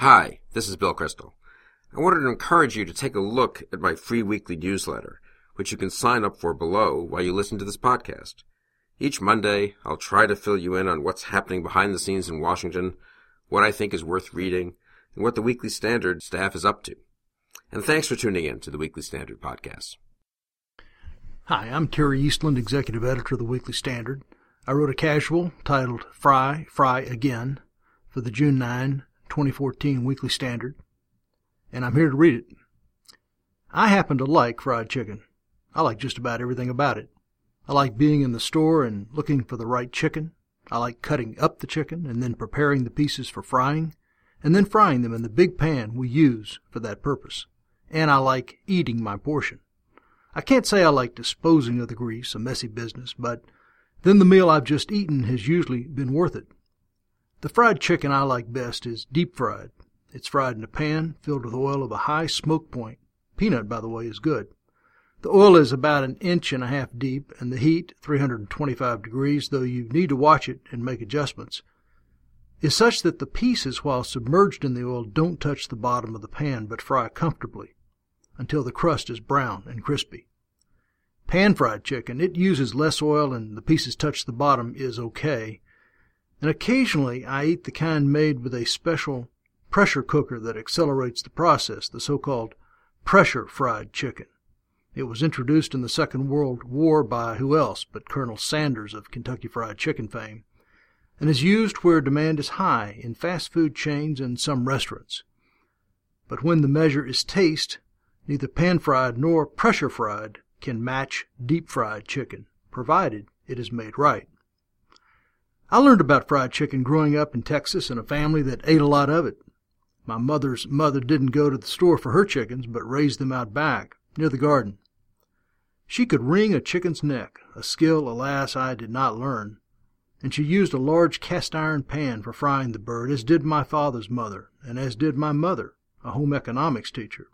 Hi, this is Bill Kristol. I wanted to encourage you to take a look at my free weekly newsletter, which you can sign up for below while you listen to this podcast. Each Monday, I'll try to fill you in on what's happening behind the scenes in Washington, what I think is worth reading, and what the Weekly Standard staff is up to. And thanks for tuning in to the Weekly Standard podcast. Hi, I'm Terry Eastland, Executive Editor of the Weekly Standard. I wrote a casual titled Fry, Fry Again for the June 9, 2014 Weekly Standard, and I'm here to read it. I happen to like fried chicken. I like just about everything about it. I like being in the store and looking for the right chicken. I like cutting up the chicken and then preparing the pieces for frying, and then frying them in the big pan we use for that purpose. And I like eating my portion. I can't say I like disposing of the grease, a messy business, but then the meal I've just eaten has usually been worth it. The fried chicken I like best is deep fried. It's fried in a pan filled with oil of a high smoke point. Peanut, by the way, is good. The oil is about an inch and a half deep, and the heat, 325 degrees, though you need to watch it and make adjustments, is such that the pieces, while submerged in the oil, don't touch the bottom of the pan but fry comfortably until the crust is brown and crispy. Pan fried chicken, it uses less oil and the pieces touch the bottom, is okay. And occasionally I eat the kind made with a special pressure cooker that accelerates the process, the so-called pressure fried chicken. It was introduced in the Second World War by who else but Colonel Sanders of Kentucky Fried Chicken fame, and is used where demand is high in fast food chains and some restaurants. But when the measure is taste, neither pan fried nor pressure fried can match deep fried chicken, provided it is made right. I learned about fried chicken growing up in Texas in a family that ate a lot of it. My mother's mother didn't go to the store for her chickens, but raised them out back, near the garden. She could wring a chicken's neck, a skill, alas, I did not learn, and she used a large cast iron pan for frying the bird, as did my father's mother, and as did my mother, a home economics teacher.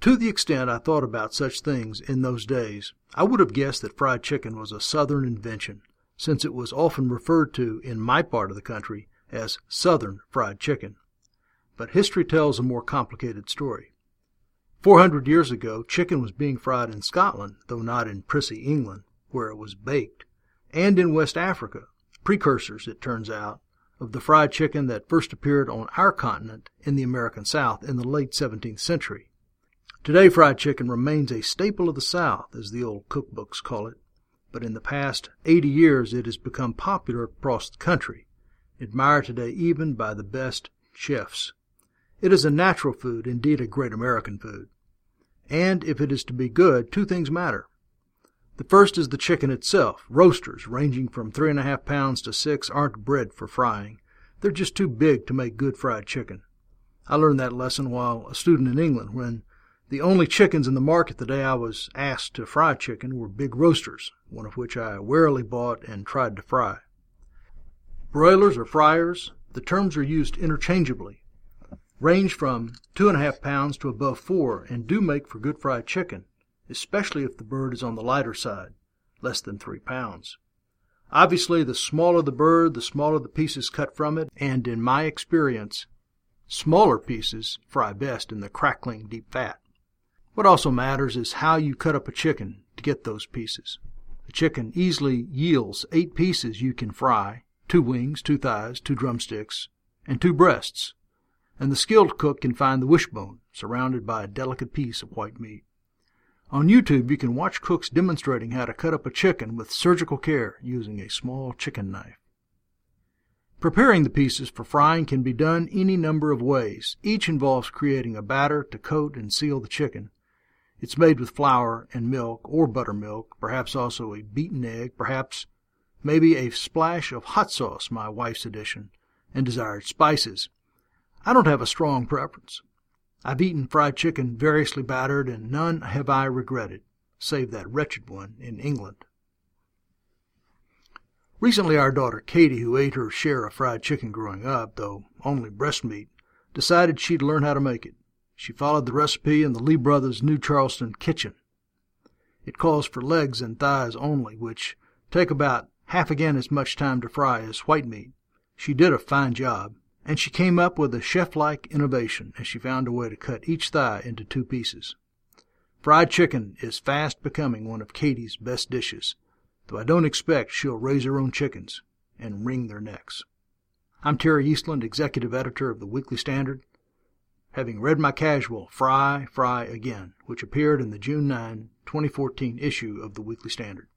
To the extent I thought about such things in those days, I would have guessed that fried chicken was a Southern invention, since it was often referred to in my part of the country as Southern fried chicken. But history tells a more complicated story. Four hundred years ago, chicken was being fried in Scotland, though not in prissy England, where it was baked, and in West Africa, precursors, it turns out, of the fried chicken that first appeared on our continent in the American South in the late 17th century. Today, fried chicken remains a staple of the South, as the old cookbooks call it, but in the past 80 years it has become popular across the country, admired today even by the best chefs. It is a natural food, indeed a great American food. And if it is to be good, two things matter. The first is the chicken itself. Roasters, ranging from three and a half pounds to six, aren't bred for frying. They're just too big to make good fried chicken. I learned that lesson while a student in England when the only chickens in the market the day I was asked to fry chicken were big roasters, one of which I warily bought and tried to fry. Broilers or fryers, the terms are used interchangeably, range from two and a half pounds to above four, and do make for good fried chicken, especially if the bird is on the lighter side, less than three pounds. Obviously, the smaller the bird, the smaller the pieces cut from it, and in my experience, smaller pieces fry best in the crackling deep fat. What also matters is how you cut up a chicken to get those pieces. A chicken easily yields eight pieces you can fry two wings, two thighs, two drumsticks, and two breasts. And the skilled cook can find the wishbone, surrounded by a delicate piece of white meat. On YouTube, you can watch cooks demonstrating how to cut up a chicken with surgical care using a small chicken knife. Preparing the pieces for frying can be done any number of ways. Each involves creating a batter to coat and seal the chicken it's made with flour and milk or buttermilk, perhaps also a beaten egg, perhaps maybe a splash of hot sauce, my wife's addition, and desired spices. I don't have a strong preference. I've eaten fried chicken variously battered, and none have I regretted, save that wretched one in England. Recently, our daughter Katie, who ate her share of fried chicken growing up, though only breast meat, decided she'd learn how to make it. She followed the recipe in the Lee Brothers New Charleston kitchen. It calls for legs and thighs only, which take about half again as much time to fry as white meat. She did a fine job, and she came up with a chef like innovation as she found a way to cut each thigh into two pieces. Fried chicken is fast becoming one of Katie's best dishes, though I don't expect she'll raise her own chickens and wring their necks. I'm Terry Eastland, executive editor of the Weekly Standard, having read my casual Fry, Fry Again, which appeared in the June 9, 2014 issue of the Weekly Standard.